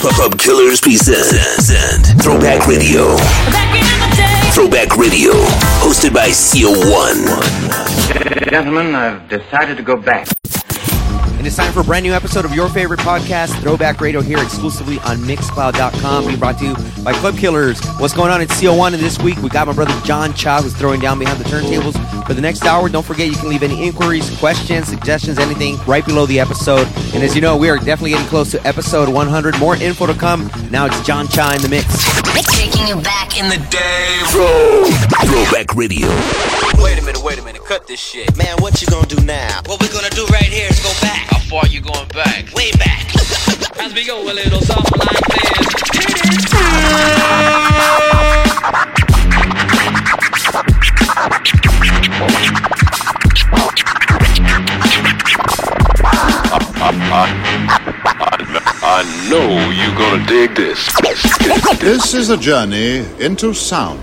Club Killers present Throwback Radio. Throwback Radio, hosted by CO1. Gentlemen, I've decided to go back. And it's time for a brand new episode of your favorite podcast, Throwback Radio, here exclusively on Mixcloud.com. Being brought to you by Club Killers. What's going on in CO1? And this week, we got my brother John Cha, who's throwing down behind the turntables for the next hour. Don't forget, you can leave any inquiries, questions, suggestions, anything right below the episode. And as you know, we are definitely getting close to episode 100. More info to come. Now it's John Cha in the mix. Taking you back in the day. Throw, Throwback Radio. Wait a minute, wait a minute, cut this shit. Man, what you gonna do now? What we're gonna do right here is go back. How far you going back? Way back. As we go a little something like this. I know you're gonna dig this. This is a journey into sound.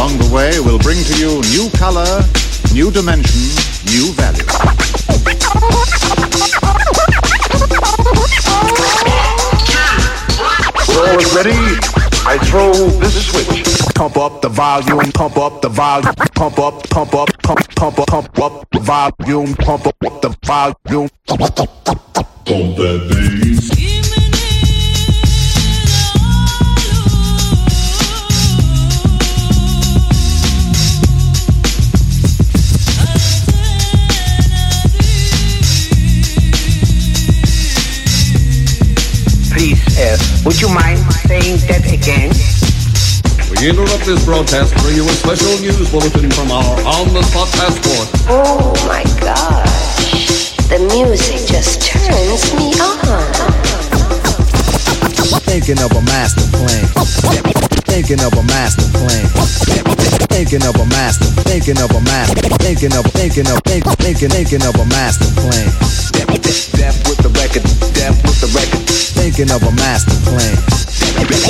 Along the way will bring to you new color, new dimension, new value. All ready. I throw this switch. pump up the volume, pump up the volume, pump up, pump up, pump, pump up, pump up the volume, pump up the volume. Pump that bass. Please, would you mind saying that again? We interrupt this broadcast to bring you a special news bulletin from our on-the-spot passport. Oh my gosh. The music just turns me on. Thinking of a master plan. Thinking of a master plan. Thinking of a master. Thinking of a master. Thinking of thinking of think, thinking thinking of a master plan. Death with the record. Death with the record. Thinking of a master plan.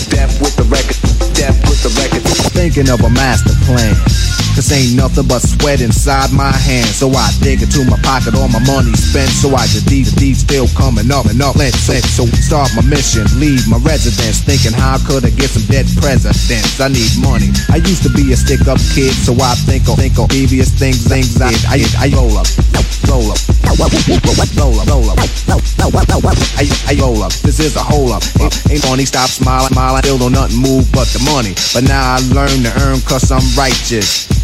Death with the record. Death with the record. Thinking of a master plan. Cause ain't nothing but sweat inside my hands. So I dig into my pocket, all my money spent. So I just deep, deep still coming up and up. Let's say, so start my mission, leave my residence. Thinking how could I get some dead presidents? I need money. I used to be a stick up kid, so I think of, think of devious things, things I, I, I roll up, roll up, roll up, roll up, roll up. I, I roll up. This is a hole up. Ain't, ain't money, stop smiling, smiling. Still don't nothing move but the money. But now I learn to earn cause I'm righteous.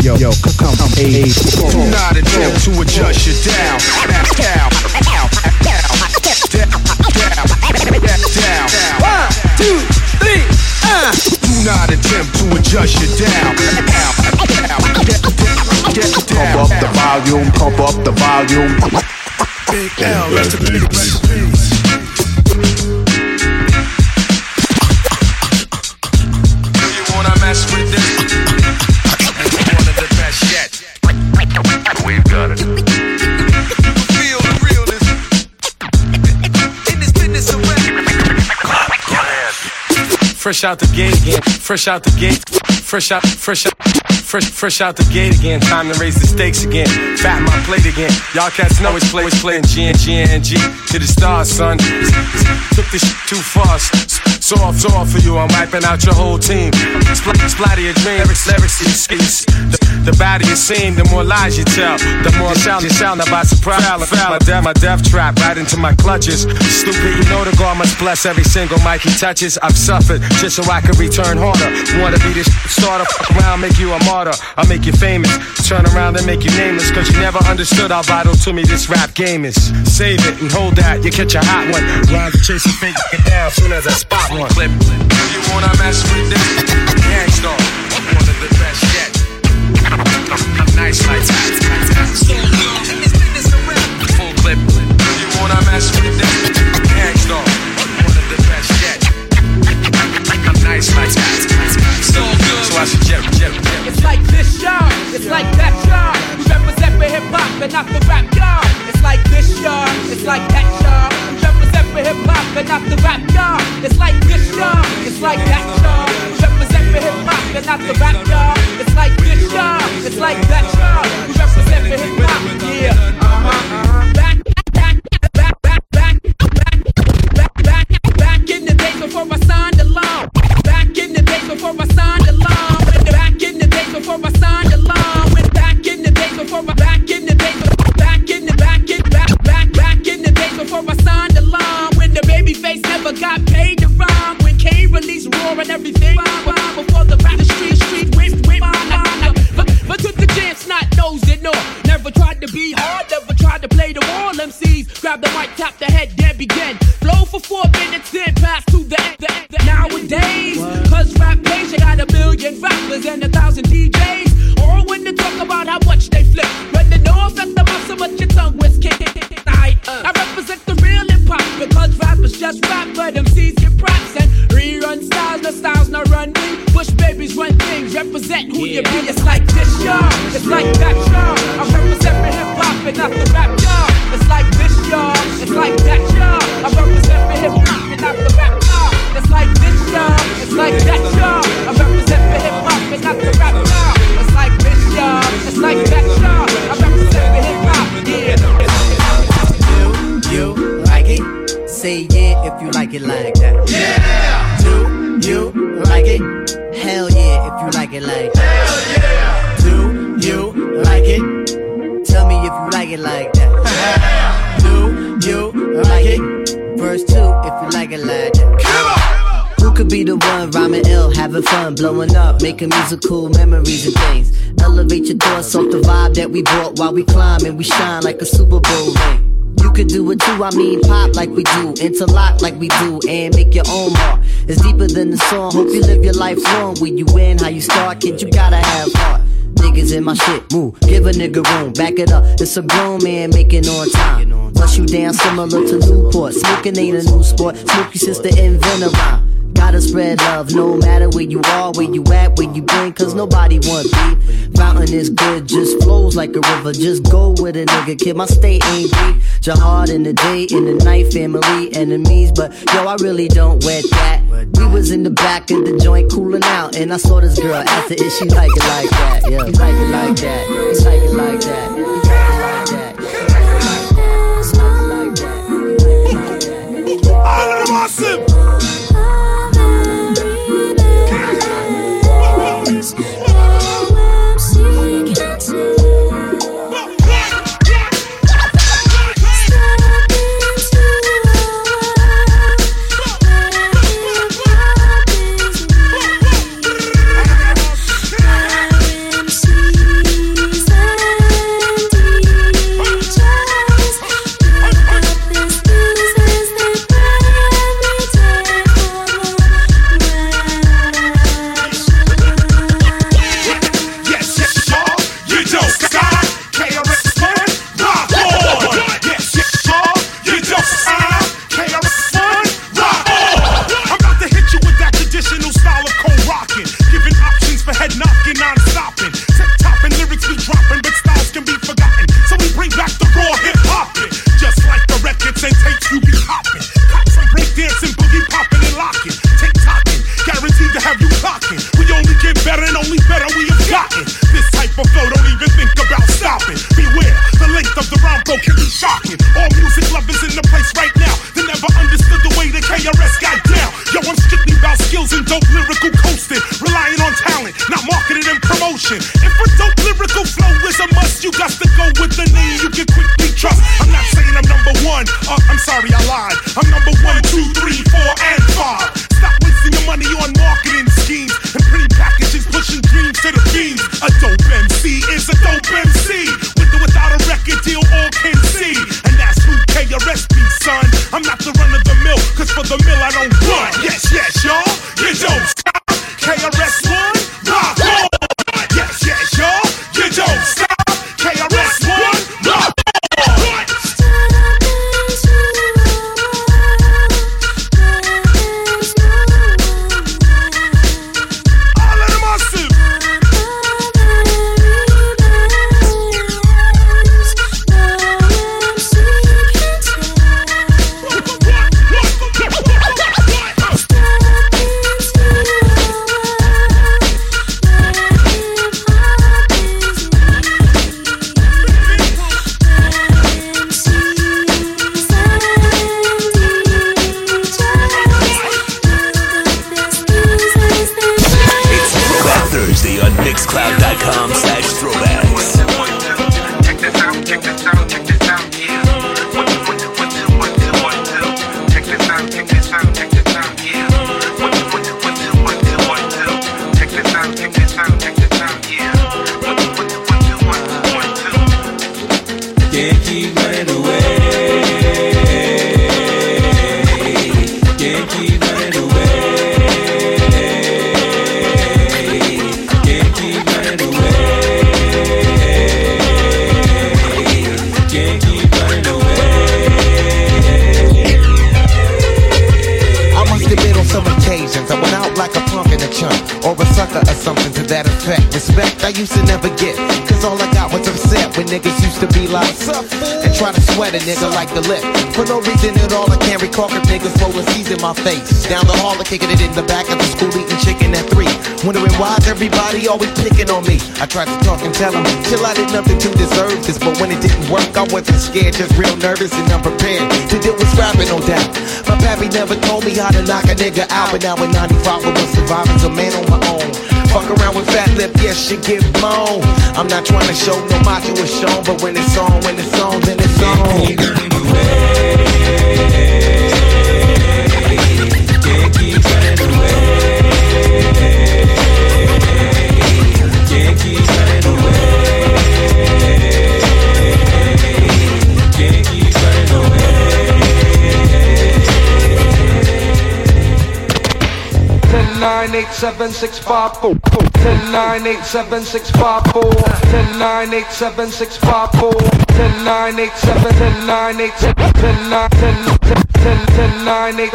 yo, come come come, hey. Do not attempt to adjust you down. Down, down, down, down, down, down. One, two, three, uh. Do not attempt to adjust you down. Down, down, down, down, Pump up the volume, pump up the volume. Big L, rest in peace, rest in peace. Do you wanna mess with this? Got it. Feel the realness. In this business of. Fresh out the gate again. Fresh out the gate. Fresh out, fresh out. Fresh, fresh out the gate again. Time to raise the stakes again. Fat my plate again. Y'all cats know it's play, playing G and G and G to the stars, son. Took this shit too far. So off, so off for you. I'm wiping out your whole team. Spl- splatter your dream. Lyrics, lyrics, lyrics. The, the badder you seem, the more lies you tell. The more sound you sound about surprise. My death, my death trap right into my clutches. Stupid, you know the God must bless every single mic he touches. I've suffered just so I can return harder. Wanna be this starter, around, make you a martyr. I'll make you famous. Turn around and make you nameless, cause you never understood how vital to me this rap game is. Save it and hold that, you catch a hot one. Rhymes chasing fake, get down soon as I spot one. Clip. You wanna mess with this? Gang Starr, one of the best yet. I'm nice like that. So good. Full clip. You wanna mess with this? Gang Starr, one of the best yet. I'm nice like that. So I suggest, jet. It's like this, y'all. It's like that, y'all. We represent for hip hop and not the rap, y'all. It's like this, y'all. It's like that, y'all. We represent for hip hop and not the rap, y'all. It's like this, y'all. It's like that, y'all. We represent for hip hop and not the rap, y'all. It's like this, y'all. It's like that, y'all. We represent for hip hop, yeah. Uh-huh, uh-huh. Back, back, back, back, back, back, back, back, back in the days before I signed the law. Back in the days before I signed the law. Before I signed the law. Back in the days before I back in the making musical memories and things? Elevate your thoughts off the vibe that we brought while we climb and we shine like a Super Bowl ring. You could do it too, I mean pop like we do, interlock like we do, and make your own mark. It's deeper than the song. Hope you live your life long. When you win, how you start, kid, you gotta have heart. Niggas in my shit, move, give a nigga room, back it up. It's a grown man making on time. Bust you down similar to Newport. Smoking ain't a new sport. Smokey since the inventor rhyme. Gotta spread love, no matter where you are, where you at, where you been, cause nobody want beef. Fountain is good, just flows like a river. Just go with a nigga, kid. My state ain't deep. Jihad in the day, in the night, family, enemies. But yo, I really don't wet that. We was in the back of the joint cooling out, and I saw this girl after it. She like it like that, yeah. Like it like that, like it like that, it one. Uh, I'm sorry, I lied. I'm number one, two, three, four, and five. Stop wasting your money on marketing schemes and pretty packages pushing dreams to the fiends. A dope MC is a dope MC. With or without a record deal, all can see. And that's who KRS be, son. I'm not the run of the mill, cause for the mill I don't run. Yes, yes, y'all. You don't. Cause all I got was upset when niggas used to be like And try to sweat a nigga like the lip. For no reason at all I can't recall if niggas rolling C's in my face. Down the hall and kicking it in the back of the school eating chicken at three. Wondering why's everybody always picking on me? I tried to talk and tell them Chill I did nothing to deserve this. But when it didn't work I wasn't scared Just real nervous and unprepared. To deal with scrapping no doubt. My pappy never told me how to knock a nigga out. But now in 95 I was surviving a man on my own Fuck around with fat lip, yes, she get blown. I'm not trying to show no macho is shown, but when it's on, when it's on, then it's on. Can't nine eight seven six five four. Ten nine eight seven six five four. Ten nine eight seven six five four. Ten nine eight seven ten nine eight seven ten nine ten ten ten ten nine eight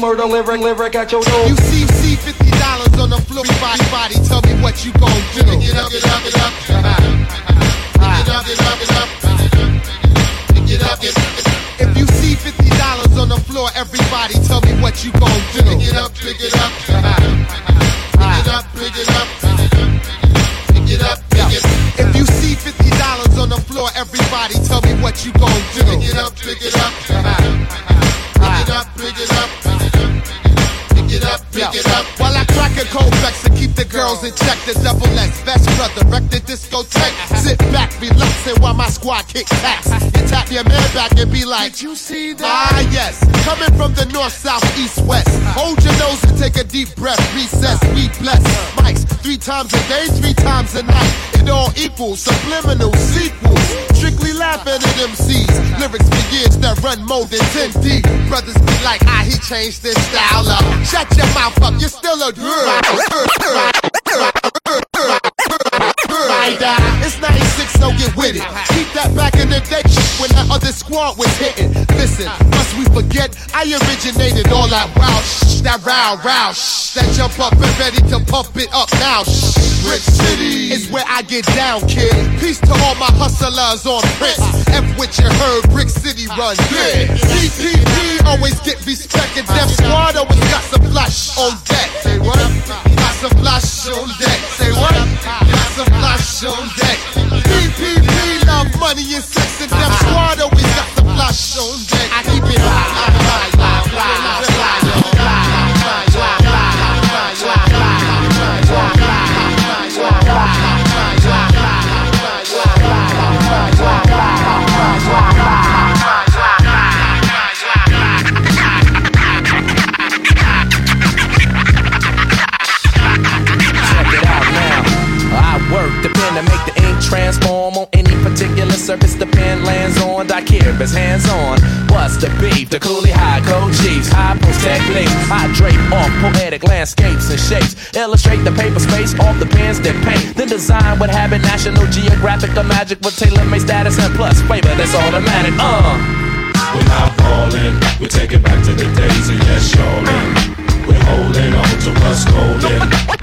murder lyric lyric at your door. You see, see fifty dollars on the floor. Body, body, tell me what you gon' do. Pick it up, get up, get up. Pick it up, get up, get up. Pick it up, get up. If you dollars on the floor, everybody tell me what you gon' do. Pick it up, pick it up. Pick it up, pick it up. Pick it up, pick it up. If you see fifty dollars on the floor, everybody tell me what you gon' do. Pick it up, pick it up. Pick it up, pick it up. Pick it up, pick it up. While I a cold vex to keep the girls in check, the double X best brother, wreck the discotheque. Sit back, relaxing while my squad kick tax. You tap your man back and be like, Did you see that? Ah, yes. Coming from the north, south, east, west. Hold your nose and take a deep breath. Recess, we bless. Mics three times a day, three times a night. It all equals subliminal sequels. Strictly laughing at MCs. Lyrics for years that run more than 10 deep. Brothers be like, ah, he changed this style up. Shut your mouth up, you're still a. It's 96, so get with it. Keep that back in the day when that other squad was hitting. Listen, must we forget I originated all that wow shh, that row row shh, that jump up and ready to pump it up now. Shh. Brick City is where I get down, kid. Peace to all my hustlers on Prince. F what you heard, Brick City run good. DPP always get respect and Def Squad always got some flush on deck. Say what? Got some flush on deck. Say what? Got some flush on deck. DPP love money and sex and Def Squad always got Check it out now. I work the pen to make the ink transform surface the pen lands on. I care it's hands on. What's the beef? The coolie high code chiefs, high post techniques. I drape off poetic landscapes and shapes. Illustrate the paper space off the pens that paint. Then design what habit National Geographic or magic with tailor made status and plus flavor that's automatic. Uh. We're not falling, we take it back to the days of yes, y'allin'. We're holding on to what's golden.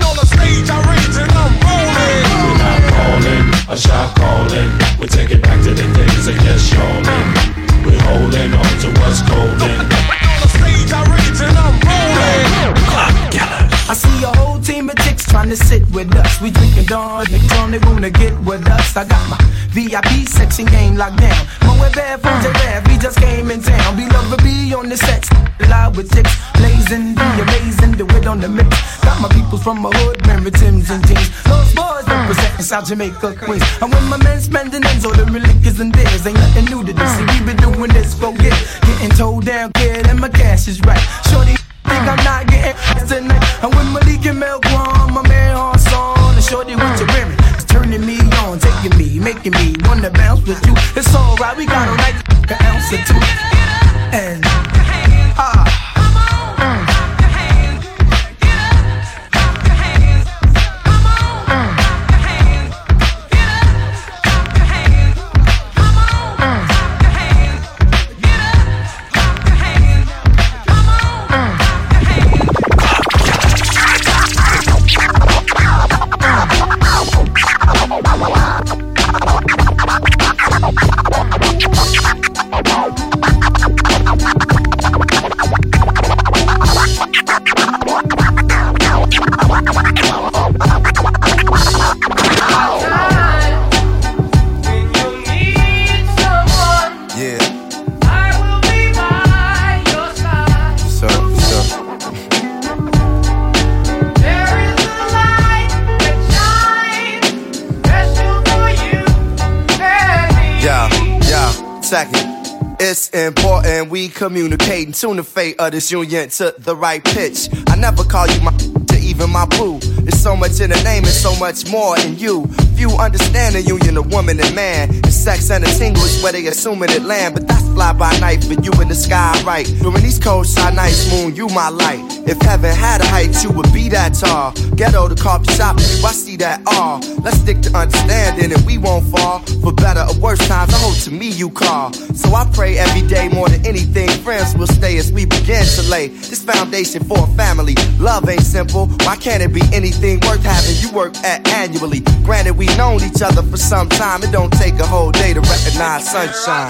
On the stage, I rage and I'm rolling. We're not calling, a shot calling. We take it back to the days of yes, y'allin'. We're holding on to what's golden. On the stage, I rage and I'm rolling. I see a whole team of chicks trying to sit with us. We drinking Dawn, they on they wanna get with us. I got my VIP section game locked down. But we're there for the rare, we just came in town. Be love be on the sets, live with chicks, blazing, be amazing, do it on the mix. Got my peoples from my hood, wearing Tim's and jeans. Those boys representing South Jamaica, Queens. And when my men spending ends, all the reliquors and theirs ain't nothing new to this. See, we been doing this for years. Getting told down good and my cash is right. Shorty think I'm not getting tonight. And when Malik and Mel Guam, my man on, and Shorty what you wearing? Turning me on, taking me, making me wanna bounce with you. It's alright, we got a right an ounce or two. And It's important we communicate and tune the fate of this union to the right pitch. I never call you my to even my boo. There's so much in the name and so much more in you. Few understand the union of woman and man. And sex and a tingle is where they assuming it land. But that's fly by night but you in the sky, right? During these cold shy nights, moon, you my light. If heaven had a height, you would be that tall. Ghetto to coffee shop, you, I see that all. Let's stick to understanding and we won't fall. For better or worse times, I hope to me you call. So I pray every day more than anything. Friends will stay as we begin to lay this foundation for a family. Love ain't simple. Why can't it be anything worth having you work at annually? Granted, we've known each other for some time. It don't take a whole day to recognize sunshine.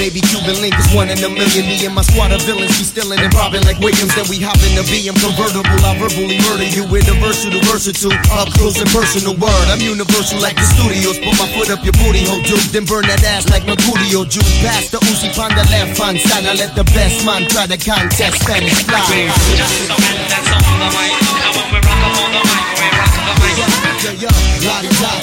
baby. Cuban link is one in a million. Me and my squad of villains be stealing and robbing like Williams. Then we hop in the BM convertible. I verbally murder you with a versatile, versatile, up close and personal word. I'm universal like the studios. Put my foot up your booty hole, dude. Then burn that ass like my Mercurio juice. Pass the Uzi on the left hand side. I let the best man try the contest. Spanish fly. Just the man that's on Yeah, yeah, lottie dottie, we love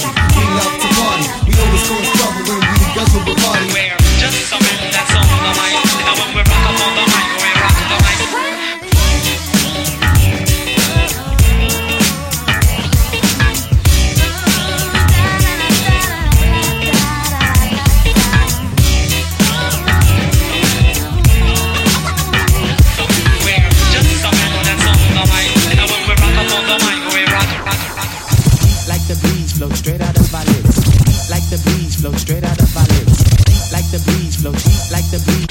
Like the breeze flow straight out of our lips. Like the breeze blow straight out of our lips. Like the breeze blow. Like the breeze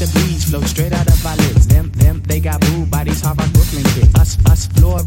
the breeze flow straight out of our lips. Them them they got boo bodies Harvard Brooklyn kids. Us us floor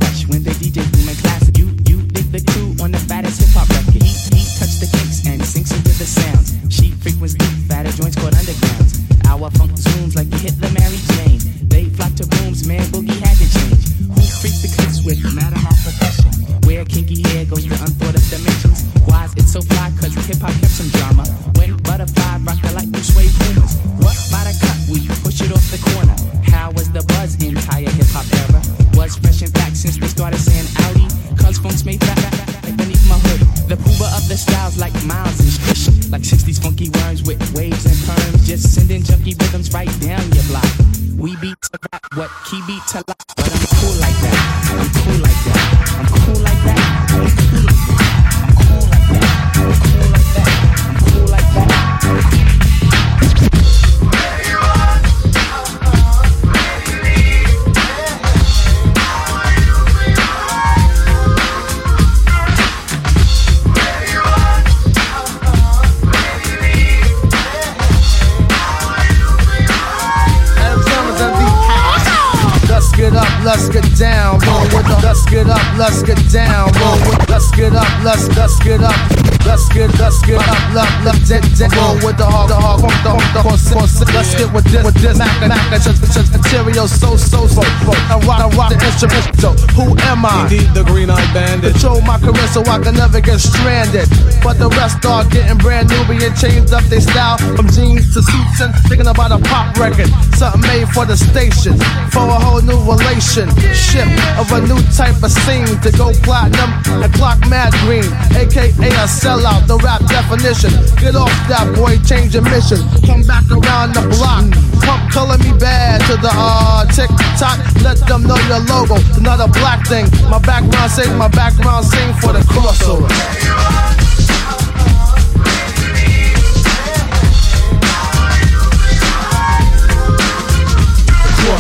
can never get stranded. But the rest are getting brand new, being changed up their style. From jeans to suits and thinking about a pop record, something made for the station, for a whole new relationship of a new type of scene. To go platinum and clock mad green, aka a sellout, the rap definition. Get off that boy, change your mission. Come back around the block, pump Color Me Badd to the uh tick tock. Let them know your logo, not a black thing. My background sing, my background sing for the crossover.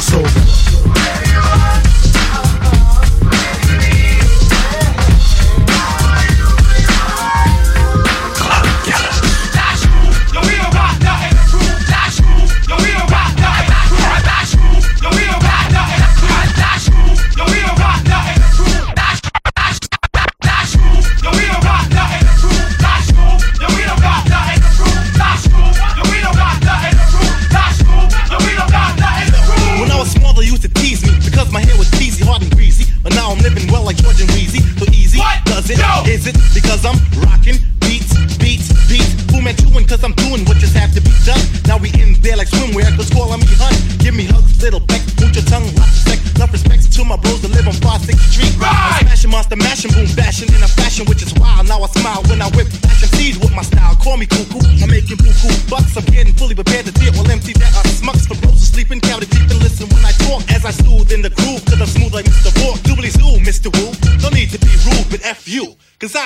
Crossover.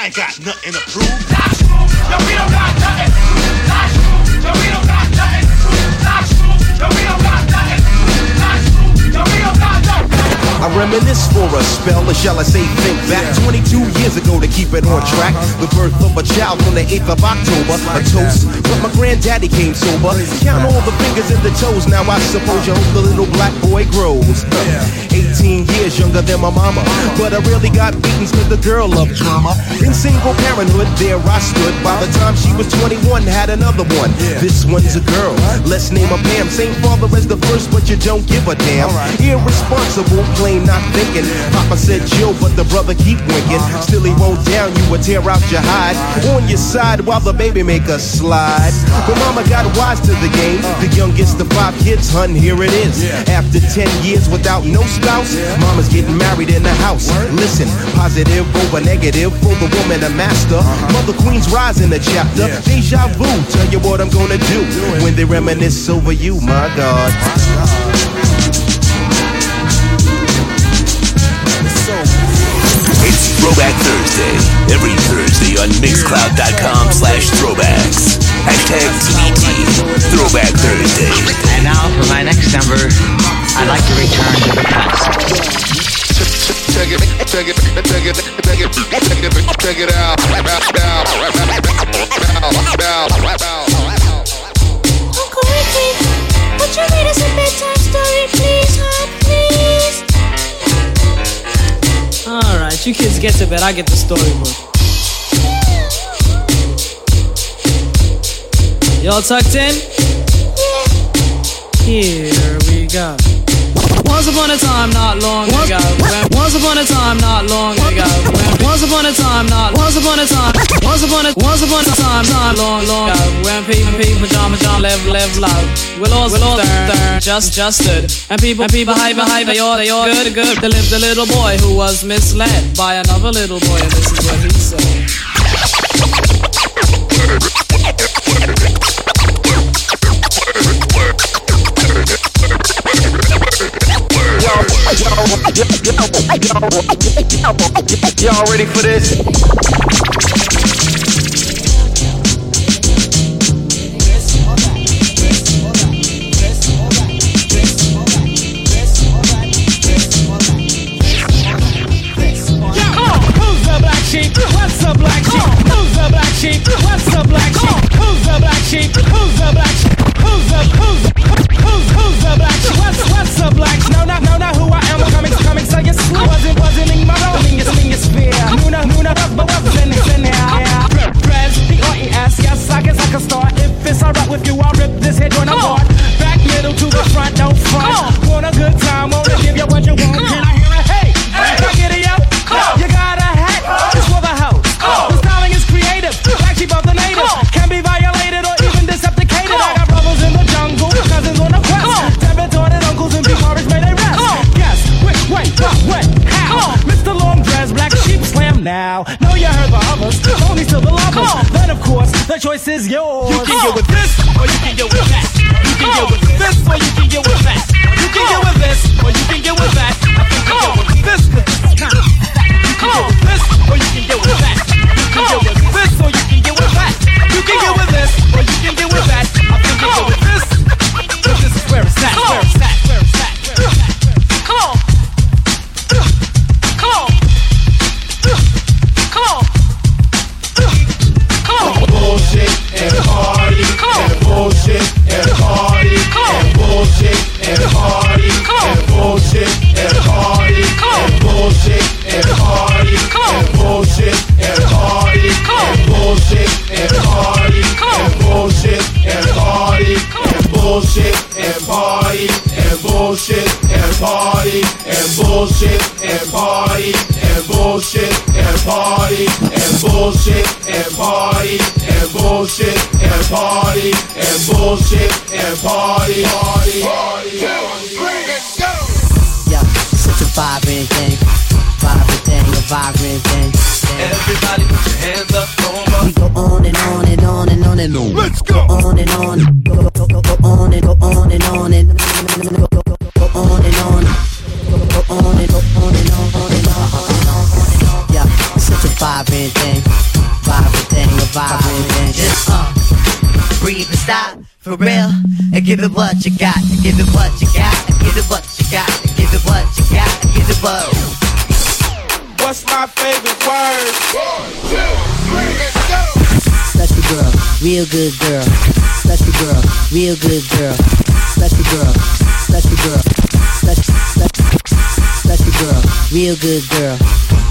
Ain't got nothing to prove. Reminisce for a spell, or shall I say think back? 22 years ago to keep it on track. The birth of a child on the 8th of October. A toast, but my granddaddy came sober. Count all the fingers and the toes, now I suppose you hope the little black boy grows. 18 years younger than my mama But I really got beatings cause the girl loved drama. In single parenthood, there I stood. By the time she was 21, had another one. This one's a girl, let's name her Pam. Same father as the first, but you don't give a damn. Irresponsible, plain not thinking. Papa said chill, but the brother keep winking. Still he won't down you or tear out your hide. On your side while the baby make a slide. But mama got wise to the game The youngest of five kids, hun, here it is. After 10 years without no spouse Mama's getting married in the house. Listen, positive over negative For the woman a master. Mother Queen's rising in the chapter Deja vu, tell you what I'm gonna do. When they reminisce over you, my God It's Throwback Thursday. Every Thursday on Mixcloud.com slash throwbacks. Hashtag TBT. Throwback Thursday. And now for my next number, I'd like to return to the past. Check it, check it, check it, check it, check it, check it out. Uncle Ricky, would you read us a bedtime story, please, huh? You kids get to bed, I get the storybook. Y'all tucked in? Here we go. Once upon a time, not long ago. When, once upon a time, not long ago. When, once upon a time, not. Once upon a time. Once upon a. Once upon a time, time long, long ago. When people, people, pajama, jam, live, live low. We'll all, we'll all turn, turn, just, just stood. And people, and people, hype, hype, they all, they all good, good. There lived a little boy who was misled by another little boy, and this is what he said. Y'all ready for this? Who's the black sheep? What's the black sheep? Who's the black sheep? What's the black sheep? Who's the black sheep? Who's the black sheep? Who's the who's who's What's, what's up, like? No, not, no, not who I am. Coming, coming, so you sleep. Wasn't, wasn't in my role. In your, in your sphere. Nuna, Nuna, but what's in it, in it, Prez, D-R-E-S. Yes, I guess I can start. If it's alright with you, I'll rip this head joint apart. Back middle to the front, no front. Want a good time, wanna give you what you want. Only the lovers. Then of course, the choice is yours. You can get with this, or you can get with that. You can get with this, or you can get with that. You can get with this, or you can get with that. I think you get with this, 'cause it's kind of You can get with this, or you can get with that. Bullshit and party and bullshit and party and bullshit and party and bullshit and party and bullshit and party and bullshit and party and bullshit and party party party Yeah, such a vibrant thing, vibrant thing, a vibrant thing. Everybody put your hands up, Roma. We go on and on and on and on and on. Let's go on and on, go, go, go, go on and go on and on and go, go, go, go on and on, go, go on and go on and on, on and on, on and on, on and on. Yeah, such a vibrant thing, vibrant thing, a vibrant thing. Just uh, breathe and stop for real, and give it what you got, and give it what you got, and give it what you got, and give it what you got, and give it what. What's my favorite word? One, two, three, let's go. Special girl, real good girl. Special girl, real good girl. Special girl, special girl, special, special girl, real good girl.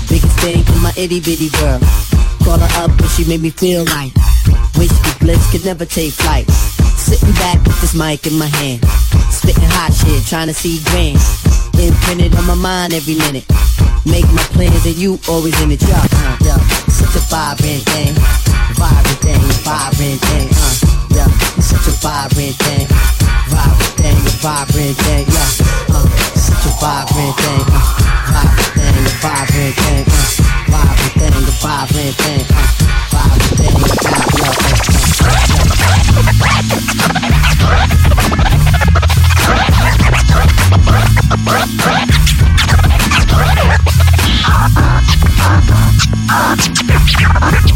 Biggest thing in my itty bitty girl. Call her up and she made me feel like wasted bliss could never take flight. Sitting back with this mic in my hand, spitting hot shit, trying to see grand. Imprinted on my mind every minute. Make my plans and you always in the job. Such a vibrant thing, vibrant thing, vibrant thing. Uh, yeah. Such a vibrant thing, vibrant thing, vibrant thing. Yeah. Uh, such a vibrant thing, uh, vibrant thing, vibrant thing. Uh, vibrant thing, vibrant thing. Uh, vibrant thing, vibrant thing. Listen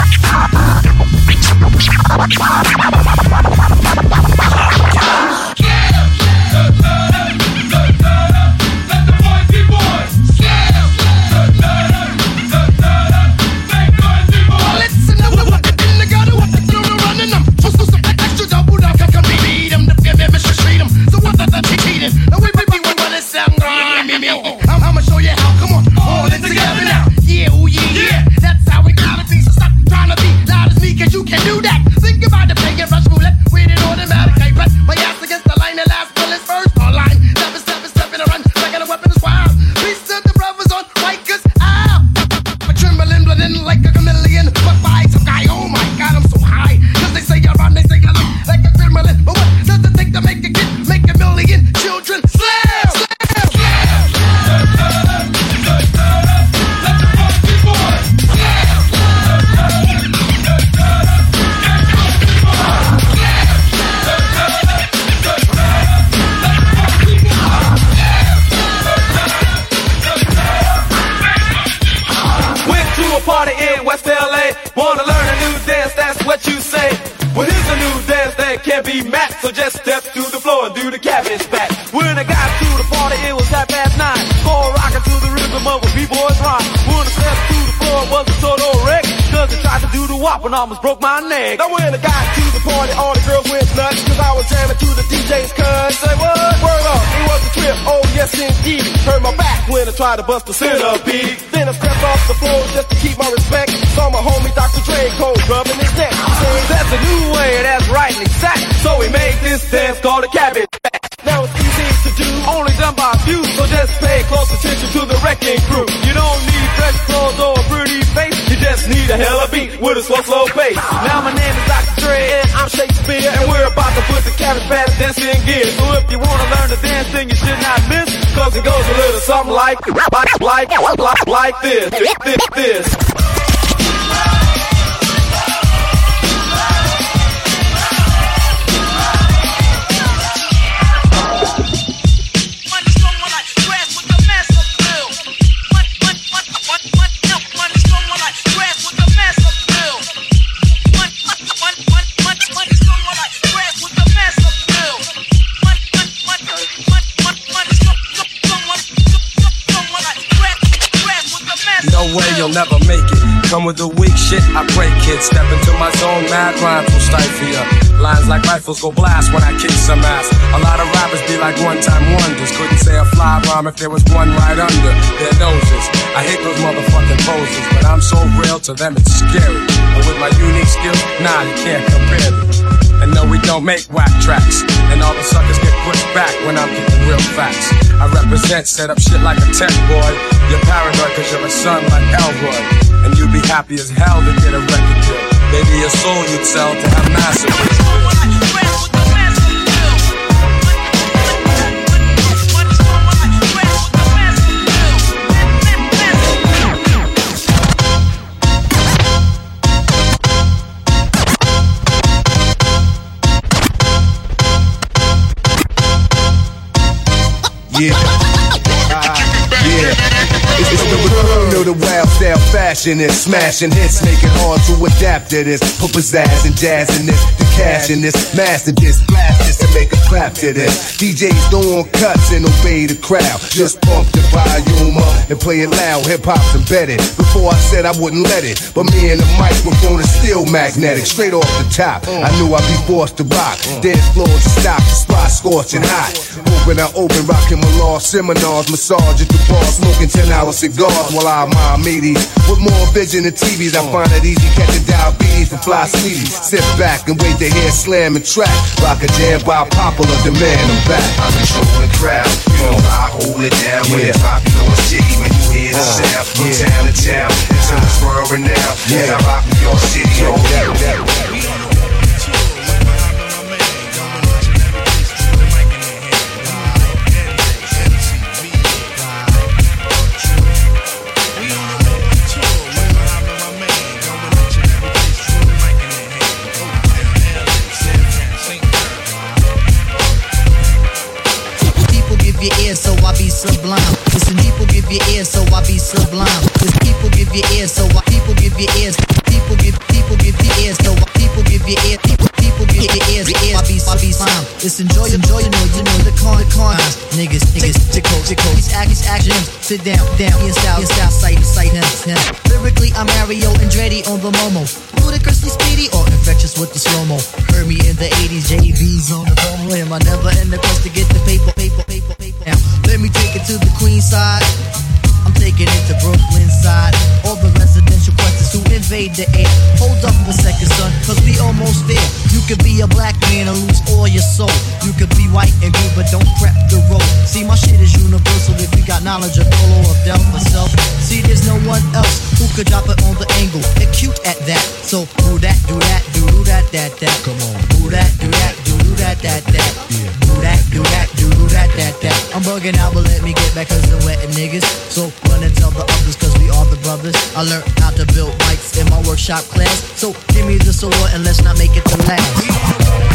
with a slow, slow pace. Now my name is Dr. Dre and I'm Shakespeare. And we're about to put the cabbage patch dancing in gear. So if you wanna learn the dance thing, you should not miss. Cause it goes a little something like, like, like, like, like this, this, this. Shit, I break kids. Step into my zone, mad rhymes will stifle ya. Lines like rifles go blast when I kick some ass. A lot of rappers be like one time wonders. Couldn't say a fly rhyme if there was one right under their noses. I hate those motherfucking poses, but I'm so real to them it's scary. And with my unique skill, nah, you can't compare me. And no, we don't make whack tracks. And all the suckers get pushed back when I'm kicking real facts. I represent, set up shit like a tech boy. You're paranoid cause you're a son like Elroy. And you'd be happy as hell to get a record deal. Maybe your soul you'd sell to have massive. Yeah. yeah. The wild style fashion and smashing hits, make it hard to adapt to this. Put pizzazz and jazz in this, the cash in this, master this, blast this and make a clap to this. DJs don't cuts and obey the crowd. Just pump the volume up and play it loud. Hip hop's embedded. Before I said I wouldn't let it, but me and the microphone is still magnetic. Straight off the top, I knew I'd be forced to rock. Dance floors to stop, the spot scorching hot. Open, I open, rocking my law seminars, massage at the bar, smoking 10 hour cigars while I'm my meaties. With more vision than TVs, I find it easy catching diabetes from fly sweeties. Sit back and wait to hear slam and track. Rock a jam by popular demand, I'm back. I control the crowd, you know I hold it down when it's pop, you know it's hear the sound from town to town until it's whirring now. Yeah, I rock New York City, oh, yo. People I be sublime. Listen, people give you ear, so I people give you ears. People give people give you ears, so I people give you ear. People people give you ears, ears. I be I be slime. It's enjoy enjoy you know you know the con the con. Niggas niggas tickle tickle. These act these actions. Sit down down. Your style your style sight sight him him. Lyrically I'm Mario Andretti on the Momo. Ludicrously speedy or infectious with the slow mo. Heard me in the 80s, JV's on the with him. I never in the quest to get the paper, paper, paper, paper. Now, let me take it to the queen side. I'm taking it to Brooklyn side. All the residential questions who invade the air. Hold up a second, son, cause we almost there. You could be a black man and lose all your soul. You could be white and blue, but don't prep the road. See, my shit is universal if you got knowledge of Polo or Del myself. See, there's no one else who could drop it on the angle. Acute at that. So, do that, do that, do that, that, that. Come on. Do that, do that, do that, that, that. Do that, do that, do do that, that, that. I'm bugging out, but let me cause I'm wetting niggas. So, run and tell the others cause we are the brothers. I learned how to build mics in my workshop class. So, give me the sword and let's not make it the last.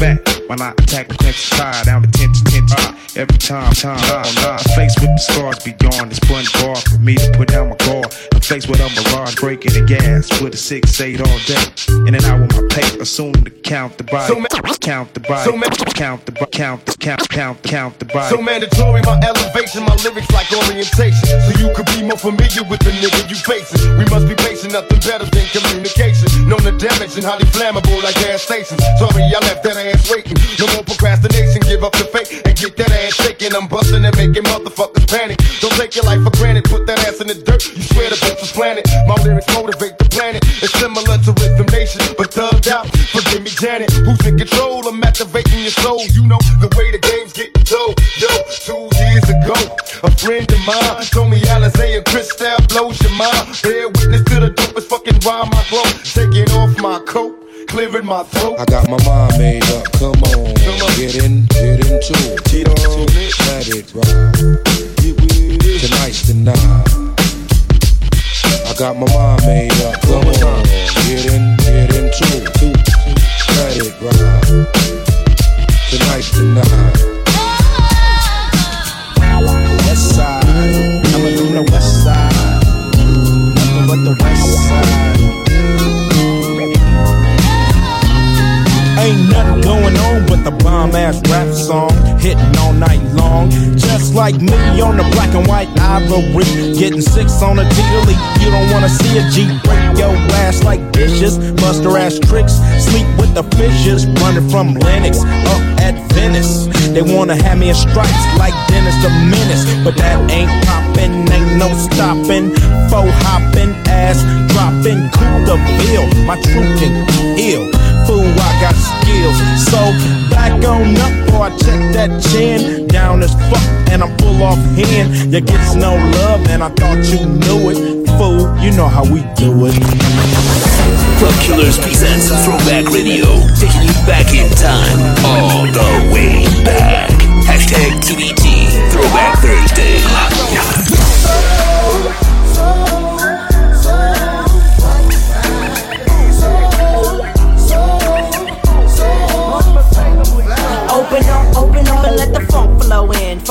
Fact, when I attack the next tie down the 10 to 10 tie. Every time, time, time, I'm faced with the scars beyond this blunt bar for me to put down my guard. I'm faced with a mirage breaking the gas with a 6-8 all day. In and out with my paper, assume to count the body. count the body. So count the body. Count the count, count, count the body. So mandatory, my elevation, my lyrics like orientation. So you could be more familiar with the nigga you facing. We must be patient, nothing better than communication. Known to damage and highly flammable like gas stations. Sorry, I left that ass waiting. No more procrastination, give up the fake and get that ass shaking. I'm busting and making motherfuckers panic. Don't take your life for granted, put that ass in the dirt. You swear the bitch was planted. My lyrics motivate the planet. It's similar to Rhythm Nation, but thugged out. Forgive me, Janet. Who's in control? I'm activating your soul. You know the way the game's getting told. Yo, two years ago, a friend of mine told me Alizé and Cristal blows your mind. Bear witness to the dopest fucking rhyme I flow. Taking off my coat. Clearing my throat. I got my mind made up. Come on, get in, get into it. Get on it, let it ride. Tonight's the night. I got my mind made up. Come on, get in, get into it. Let it ride. Tonight's the night. West side. Coming from the west side. Nothing but the west side. Ain't nothing going on but the bomb ass rap song hitting all night long. Just like me on the black and white ivory, getting six on a daily. You don't wanna see a G break your ass like dishes, buster ass tricks, sleep with the fishes, running from Lennox up at Venice. They wanna have me in stripes like Dennis the Menace, but that ain't poppin', ain't no stopping. Faux hoppin', ass dropping, coup the bill. My truth can ill fool, I got skills. So back on up, or I check that chin down as fuck, and I'm full off hand. You gets no love, and I thought you knew it. Fool, you know how we do it. Club Killers presents Throwback Radio, taking you back in time, all the way back. Hashtag TBT, Throwback Thursday.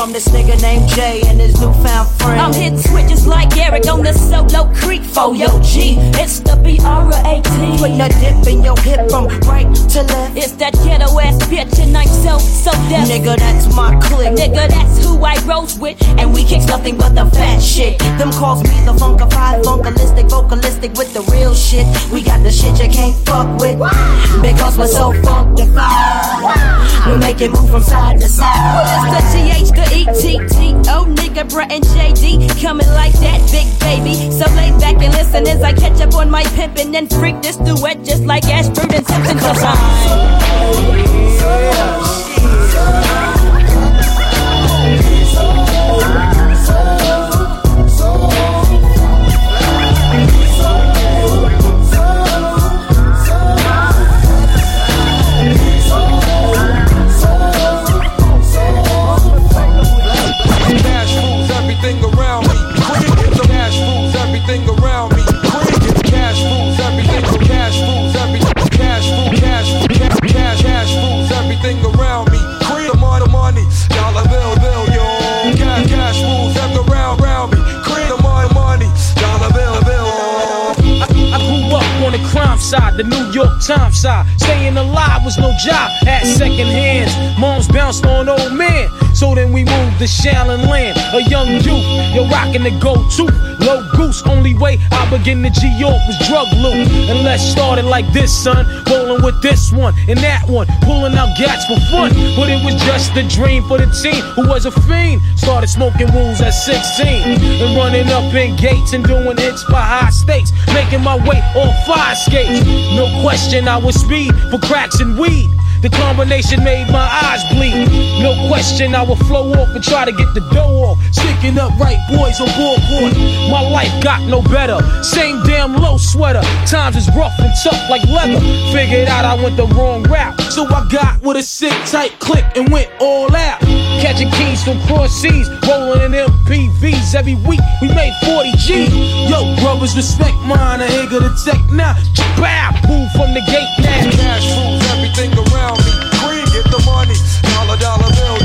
From this nigga named Jay and his newfound friend. I'm hitting switches like Eric on the solo creek for yo G. It's the B-R-A-T. Putting a dip in your hip from right to left. It's that ghetto ass bitch and I'm so, so deaf. Nigga, that's my clique. Nigga, that's who I rose with. And we kicks nothing but the fat shit. Them calls me the funkified, funkalistic, vocalistic with the real shit. We got the shit you can't fuck with. Because we're so funkified. We make it move from side to side. Well, it's the TH, the ETT. Oh, nigga, Brett and JD. Coming like that, big baby. So lay back and listen as I catch up on my pimpin' and freak this duet just like Ashford and Simpson. Cause I'm. Cash side, the New York Times side. Staying alive was no job, at second hands. Moms bounced on old man. So then we moved to Shallon Land, a young youth. Yo, rocking the go-to, low goose. Only way I begin to G York was drug loot. And let's start it like this, son. Rolling with this one and that one, pulling out gats for fun. But it was just a dream for the team who was a fiend. Started smoking wools at 16 and running up in gates and doing hits for high stakes. Making my way on fire skates. No question, I was speed for cracks and weed. The combination made my eyes bleed. No question, I would flow off and try to get the dough off. Sticking up right boys on board court. My life got no better. Same damn low sweater. Times is rough and tough like leather. Figured out I went the wrong route. So I got with a sick tight click and went all out. Catching keys from cross seas, rolling in MPVs every week. We made 40 G. Yo, brothers, respect mine. I to the tech now. Bow, move from the gate now. Cash rules everything money. Dollar, dollar bill,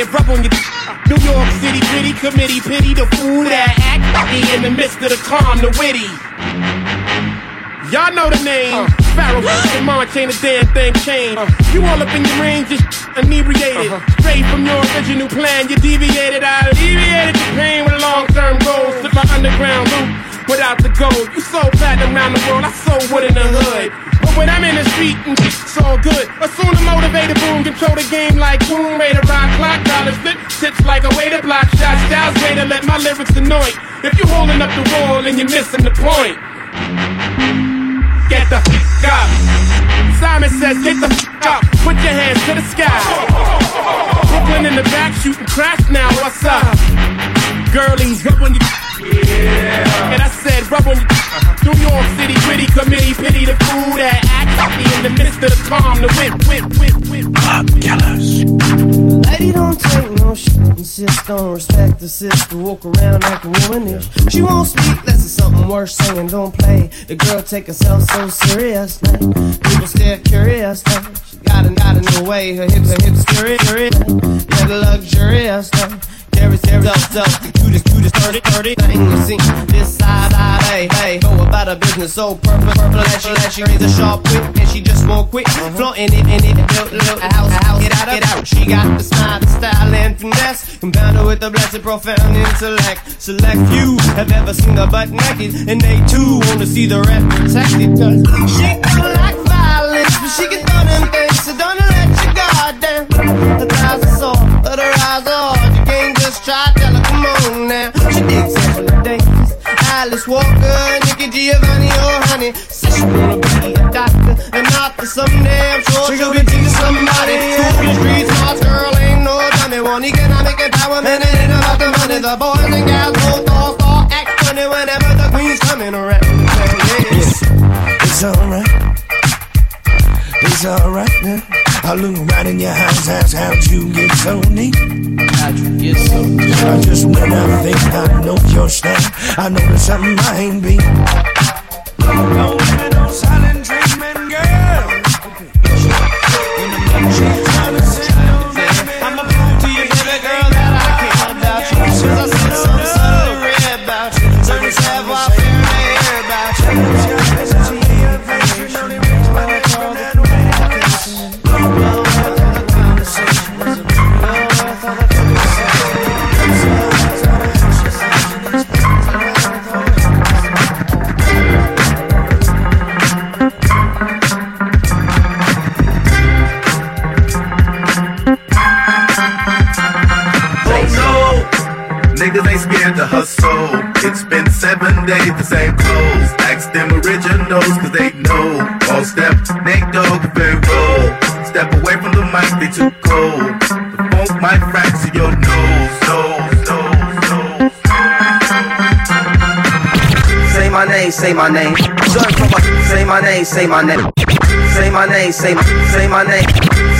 it, rub on your. New York City gritty committee, pity the fool that act be in the midst of the calm, the witty. Y'all know the name. Pharaoh and March ain't a damn thing changed. You all up in your range, just inebriated. Uh-huh. Straight from your original plan, you deviated. I alleviated the pain with long term goals. Slip my underground loop without the gold. You sold platinum around the world, I sold wood in the hood. When I'm in the street, and it's all good. Assume the motivated boom, control the game like boom. Way to rock clock, dollars flip, tips like a way to block shots. Styles way to let my lyrics annoy. If you holding up the wall and you're missing the point. Get the f up. Simon says, get the f up. Put your hands to the sky. Brooklyn in the back shooting crack now. What's up? Girlies, rub on your. Yeah. And I said, rub on your. New York City gritty committee, pity the fool that act me in the midst of the calm. The whip, whip, whip, whip. Club killers. Lady don't take no shit, insist on respect the sister, walk around like a womanish. She won't speak, less it's something worse, saying don't play. The girl take herself so serious, now. People stare curious, now. She got a, got a new way, her hips, her hips curious, yeah, the luxurious, now. Carry, carry, dope, dope, do this, do dirty, dirty thing. You see, this side, side, hey, hey, go about her business so perfect, purple, that she, that she raise a sharp whip, and she just more quick, flaunting it, in it, look, look, a house, a house, get out, get out. She got the style, the style and finesse, compounded with the blessed, profound intellect. Select few have ever seen her butt naked, and they too wanna see the rep protected. Cause she don't like Alice Walker, Nikki Giovanni, or honey. Says she wanna be a doctor, and author someday. I'm sure she'll be teaching somebody. The streets, smart girl ain't no dummy. One economic empowerment, it ain't about the money. The boys and gals both all act funny whenever the queen's coming around. Yeah, It's alright. It's alright now. I look right in your eyes, ask how'd you get so neat? How'd you get so neat? I just when I think I know your style, I know there's something I ain't been. Don't let me no days, the same clothes. Ask them originals, cause they know. All step, Nate Dogg, very roll. Step away from the mic, they too cold. The funk might fracture your nose, nose, nose, nose. Say my name, say my name. Say my name, say my name. Say my name, say my, say my name.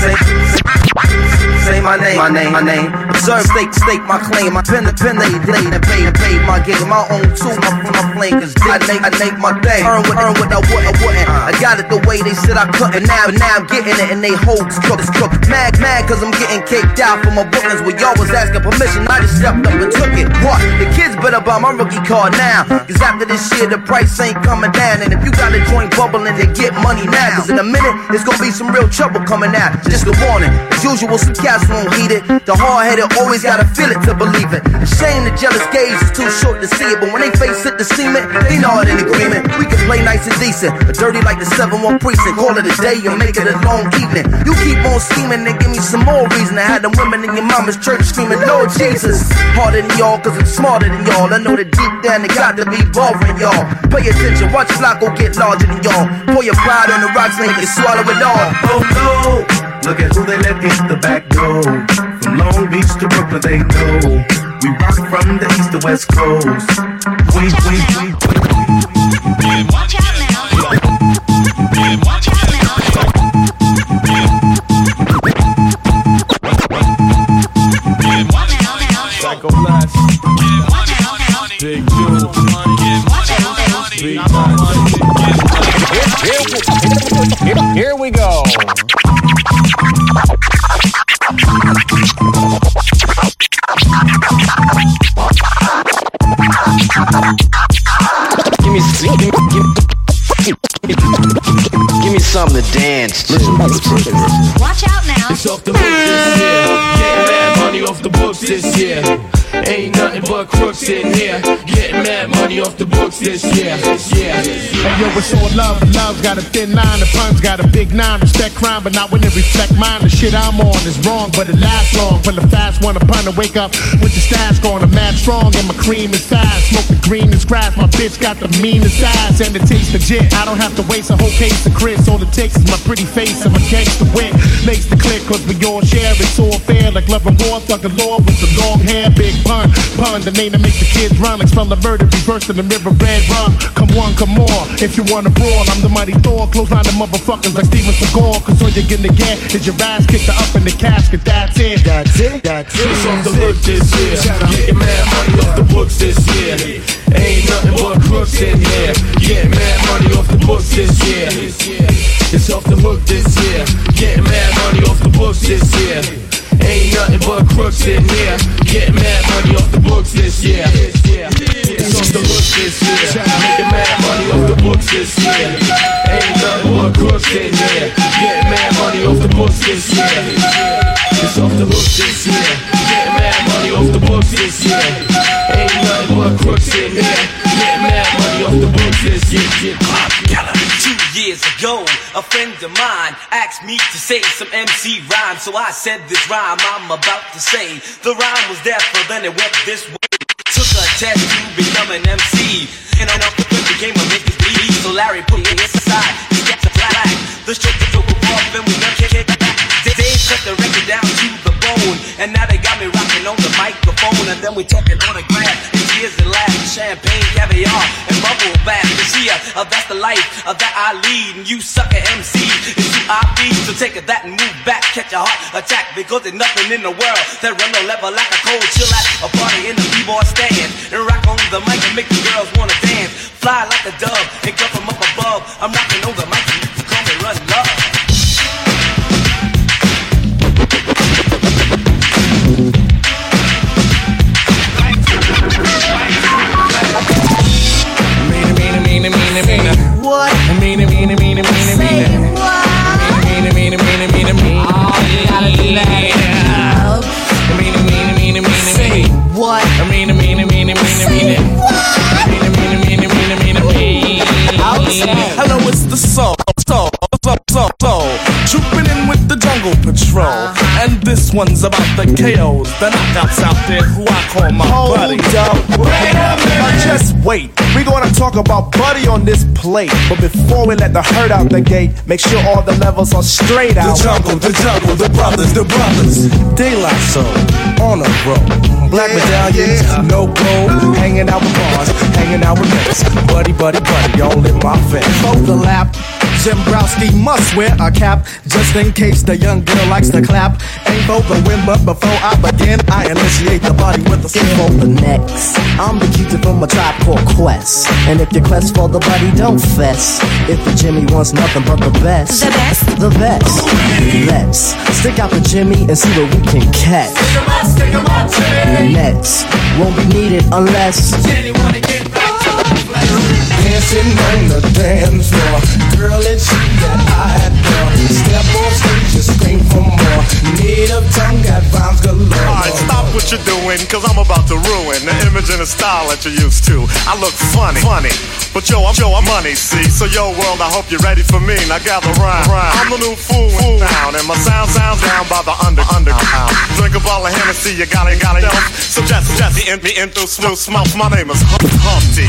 Say, say, say my name, my name, my name. Observe, stake, stake my claim. I the pen, they laid and paid paid my game. My own too, my, my flame is I make, I make my thing. Earn what, earn what I would, I wouldn't. I got it the way they said I couldn't. Now, now I'm getting it and they hold crook, crook. Mad, mad, cause I'm getting kicked out for my bookings. Where y'all was asking permission, I just stepped up and took it. What? The kids better buy my rookie card now. Cause after this year, the price ain't coming down. And if you got a joint bubbling, then get money now. Cause in a minute, there's gonna be some real trouble coming out. Just a warning. As usual, some cats won't heed it. The hard headed always gotta feel it to believe it. Shame the jealous gaze is too short to see it. But when they face it, they know it in agreement. We can play nice and decent, but dirty like the 7 1 precinct. Call it a day and make it a long evening. You keep on scheming and give me some more reason to have them women in your mama's church screaming, Lord Jesus. Harder than y'all, cause I'm smarter than y'all. I know that deep down they got to be bothering y'all. Pay attention, watch Flacco get larger than y'all. Pour your pride on the rocks, make it swallow it all. Oh no! Look at who they let in the back door. From Long Beach to Brooklyn, they know. We rock from the east to west coast. We, we, we. Watch out now. Watch out now. Psycho Blast. Big here we go. Give me, give me, give me, give me something to dance to. Watch out now. It's off the books this year. Getting mad money off the books this year. Ain't nothing but crooks in here. Getting off the books this year. Yeah. Hey yo, it's all love. Love's got a thin line. The pun's got a big nine. Respect crime, but not when it reflect mine. The shit I'm on is wrong, but it lasts long. From the fast one upon to wake up with the stash going. I'm mad strong and my cream is fast. Smoke the green is grass. My bitch got the meanest ass and it tastes legit. I don't have to waste a whole case of Chris. All it takes is my pretty face and my gangster wit. Makes the click cause we all share. It's all fair like love and war. Thug the law with the long hair. Big pun. Pun, the name that makes the kids run. Like spell the murder, reverse in the river red rum. Come one, come more. If you wanna brawl, I'm the mighty Thor. Close line the motherfuckers like Steven Seagal. Cause all you're gonna get is your ass kicked up in the casket. That's it. That's it. That's it. It's off the hook this year. Getting mad money off the books this year. Ain't nothing but crooks in here. Getting mad money off the books this year. It's off the hook this year. Getting mad money off the books this year. Ain't nothing but crooks in here. Getting mad money off the books this year. It's off the hook this year. Making mad money off the books this year. Ain't nothing but crooks in here. Getting mad money off the books this year. It's off the hook this year. Getting mad money off the books this year. Ain't nothing but crooks in here. Getting mad money off the books this year. Years ago, a friend of mine asked me to say some MC rhyme, so I said this rhyme I'm about to say. The rhyme was there, but then it went this way. Took a test to become an MC, and I know the quick became a Memphis bleed. So Larry put me inside, he the flat The straight to go off, and we never kick it back. They cut the record down to the and now they got me rocking on the microphone, and then we talking autograph, and tears and laughs, champagne, caviar, and bubble bath. You see, uh, that's the life uh, that I lead, and you suck sucker MC is who I be. So take a that and move back, catch a heart attack, because there's nothing in the world that run no level like a cold chill at a party in the b-boy stand, and rock on the mic and make the girls wanna dance, fly like a dove and come from up above. I'm rocking on the mic, and you can call me Run Love. This one's about the KOs, the knockouts out there who I call my Hold buddy. up, wait a minute. Now just wait. We gonna talk about Buddy on this plate, but before we let the herd out the gate, make sure all the levels are straight out. The jungle, the jungle, the brothers, the brothers. La Soul, on a roll. Black medallions, no gold. Hanging out with bars, hanging out with mates. Buddy, buddy, buddy, all in my face. Overlap. Zimbrowski must wear a cap just in case the young girl likes to clap. Ain't both the win, but before I begin, I initiate the body with a Get skin. on the next. I'm the cutie from a tribe called Quest. And if your quest for the body, don't fess. If the Jimmy wants nothing but the best. The best? The best. Let's stick out the Jimmy and see what we can catch. The next won't be needed unless. Dancing on the dance floor. Girl, it's you that I adore. Step on stage, just scream for more. Native tongue got rhymes galore. Alright, stop what you're doing, cause I'm about to ruin the image and the style that you're used to. I look funny, funny. But yo, I'm yo, I'm money, see. So yo, world, I hope you're ready for me. Now gather round. I'm the new fool in town, and my sound sounds down by the under underground. Drink a bottle of Hennessy, you gotta gotta yo. So just just in me in through smooth smoke. My name is Hump Humpty,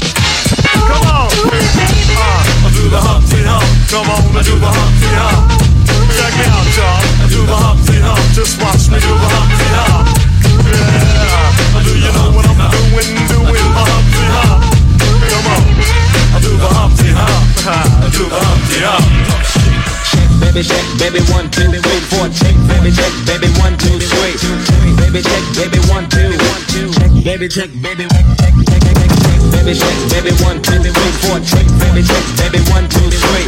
Come on. Uh, do the Humpty Hump. Come on, and do the Humpty Hump. Check me out, y'all. I do the Humpty Hump. Just watch me do the Humpty Hump. Yeah. Do you know what I'm doing? Doing the Humpty Hump. Come on. I do the Humpty Hump. I do the Humpty Hump. Check, baby check, baby one, two, three, four, check, baby check, baby one, two, three, baby check, baby one, two, one, two, baby check, baby one, check, check, check, check, baby check, baby one, two, three, four, check, baby check, baby one, two, three,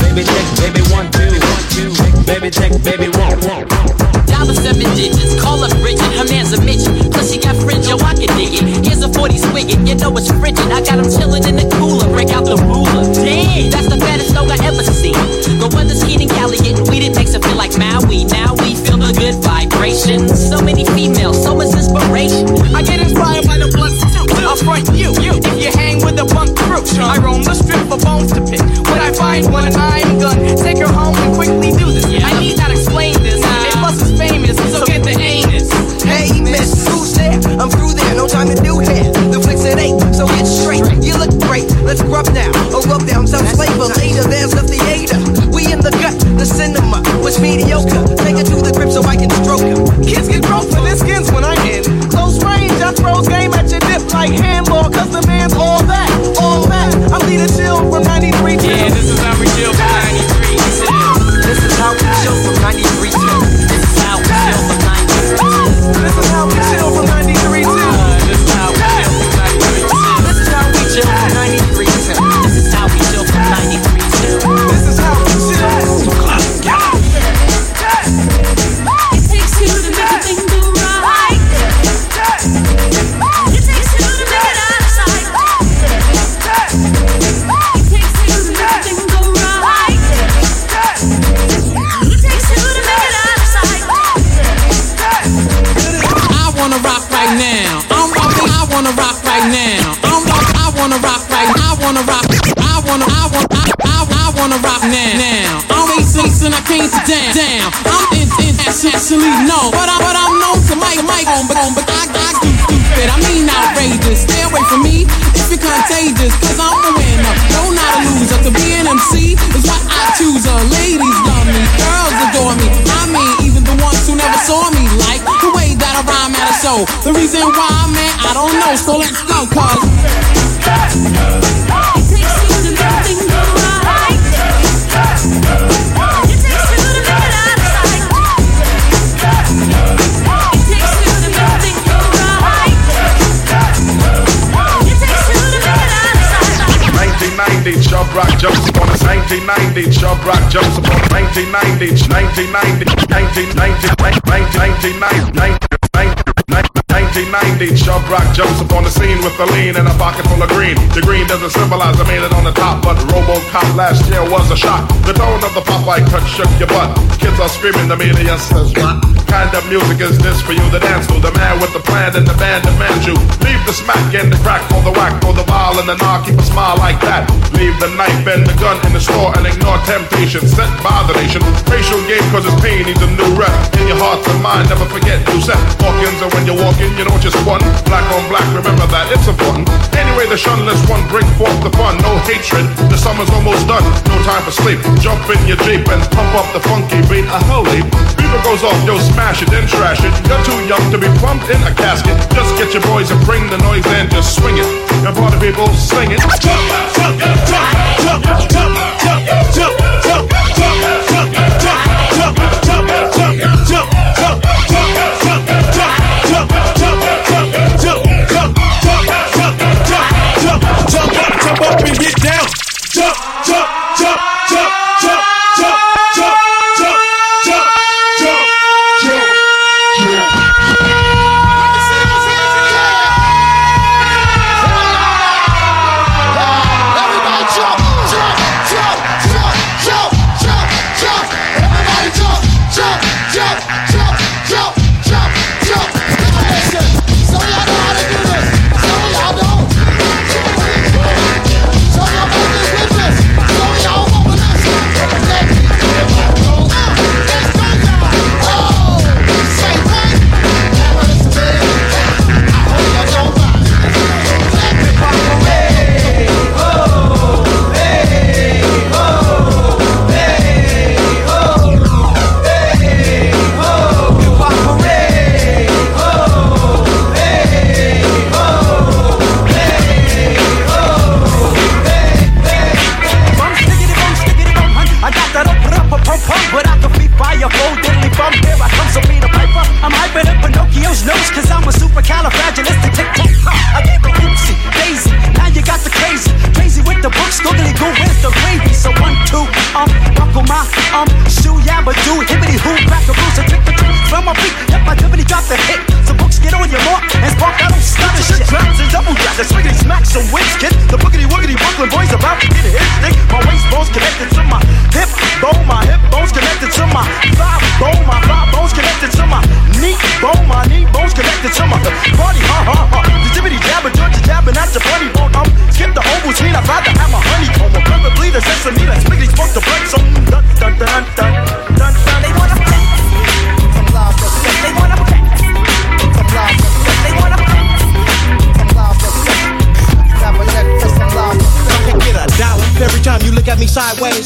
baby check, baby one, two, baby check, baby one, one. Dollar seven digits, call up Bridget, her man's a midget. Plus she got fringe, yo, I can dig it. Here's a 40 spigot, you know it's frigid. I got him chillin' in the cooler, break out the ruler. Damn, that's the fattest dog I ever seen. The weather's heating, Cali getting weed, it makes it feel like Maui. Now we feel the good vibrations. So many females, so much inspiration. I get inspired too. I'll front you, you, if you hang with the bunk crew. I roam the strip for bones to pick. When I find one, I'm gonna take her home and quickly upon the 1990. Chubb Rock jumps upon the 1990. 1990. 1990. 1990, Chubb Rock jumps upon the scene with the lean and a pocket full of green. The green doesn't symbolize I made it on the top, but Robocop last year was a shock. The tone of the Popeye cut shook your butt. Kids are screaming, the media says what? Kind of music is this for you to dance to? The man with the plan and the band demands you. Leave the smack and the crack for the whack, for the ball and the knock, keep a smile like that. Leave the knife and the gun in the store and ignore temptation sent by the nation. Racial game cause it's pain needs a new rep. In your heart and mind, never forget you set. Hawkins when you're walking, you don't just one. Black on black, remember that, it's important. Anyway, the shunless one bring forth the fun. No hatred, the summer's almost done. No time for sleep. Jump in your Jeep and pump up the funky beat. A holy beaver goes off, yo, smash it, then trash it. You're too young to be plumped in a casket. Just get your boys and bring the noise and just swing it. And party people sing it. Jump, jump, jump, jump, jump, jump, jump, jump, jump, jump, jump, jump, jump, jump,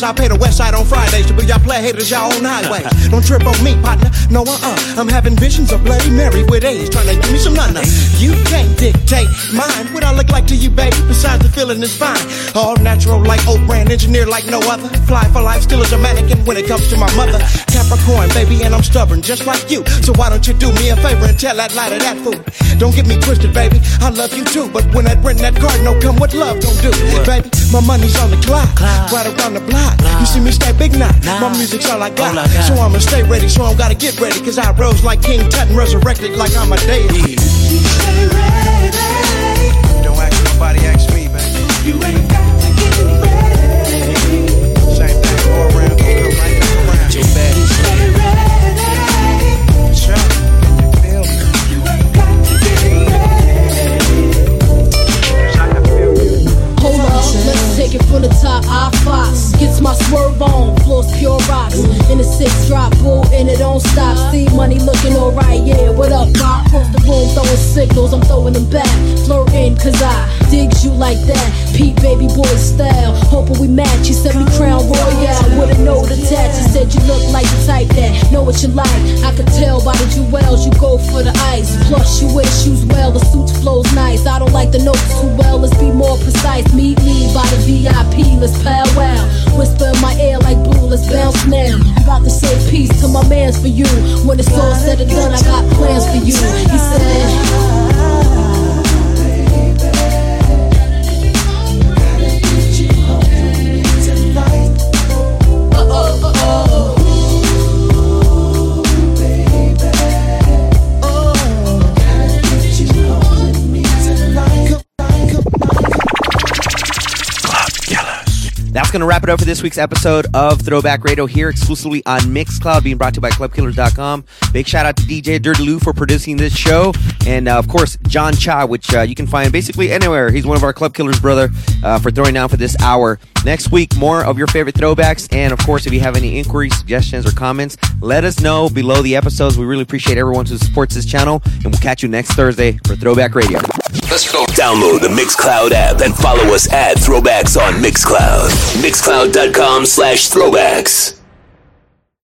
I pay the west side on Fridays to be y'all play haters y'all on highways. Don't trip on me, partner. No, uh uh. I'm having visions of Bloody Mary with A's trying to give me some nana. You can't dictate mine. What I look like to you, baby. Besides the feeling is fine. All natural like old brand, engineer like no other. Fly for life, still a Jamaican when it comes to my mother. Capricorn, baby, and I'm stubborn just like you. So why don't you do me a favor and tell that lie to that fool? Don't get me twisted, baby. I love you too, but when that rent that card no come, what love don't do, baby? My money's on the clock, right around the block. You see me stay big now. My music's all I got. So I'ma stay ready, so I'm gotta get ready. Cause I rose like King Tut and resurrected like I'm a deity. Stay ready. Don't ask nobody, ask me, baby. You ain't you from the top, I fight my swerve on, floors pure rocks. In the six drop, bull, and it don't stop. See money looking alright, yeah. What up, Bob? Across the room throwing signals, I'm throwing them back. Flirting, cause I digs you like that. Pete baby boy style, hoping we match. You sent me Crown Royal with a note attached. You said you look like the type that know what you like. I could tell by the jewels you go for the ice. Plus you wear shoes well, the suit flows nice. I don't like the notes too well, let's be more precise. Meet me by the VIP, let's powwow. Whisper in my ear like blue, let's bounce now. About to say peace to my mans for you. When it's all said and done, I got plans for you. He said. Going to wrap it up for this week's episode of Throwback Radio here exclusively on Mixcloud, being brought to you by ClubKillers.com. Big shout out to DJ Dirty Lou for producing this show. And uh, of course, John Cha, which uh, you can find basically anywhere. He's one of our Club Killers, brother, uh, for throwing down for this hour. Next week, more of your favorite throwbacks. And of course, if you have any inquiries, suggestions, or comments, let us know below the episodes. We really appreciate everyone who supports this channel. And we'll catch you next Thursday for Throwback Radio. Let's go. Download the Mixcloud app and follow us at Throwbacks on Mixcloud. Mixcloud.com slash throwbacks.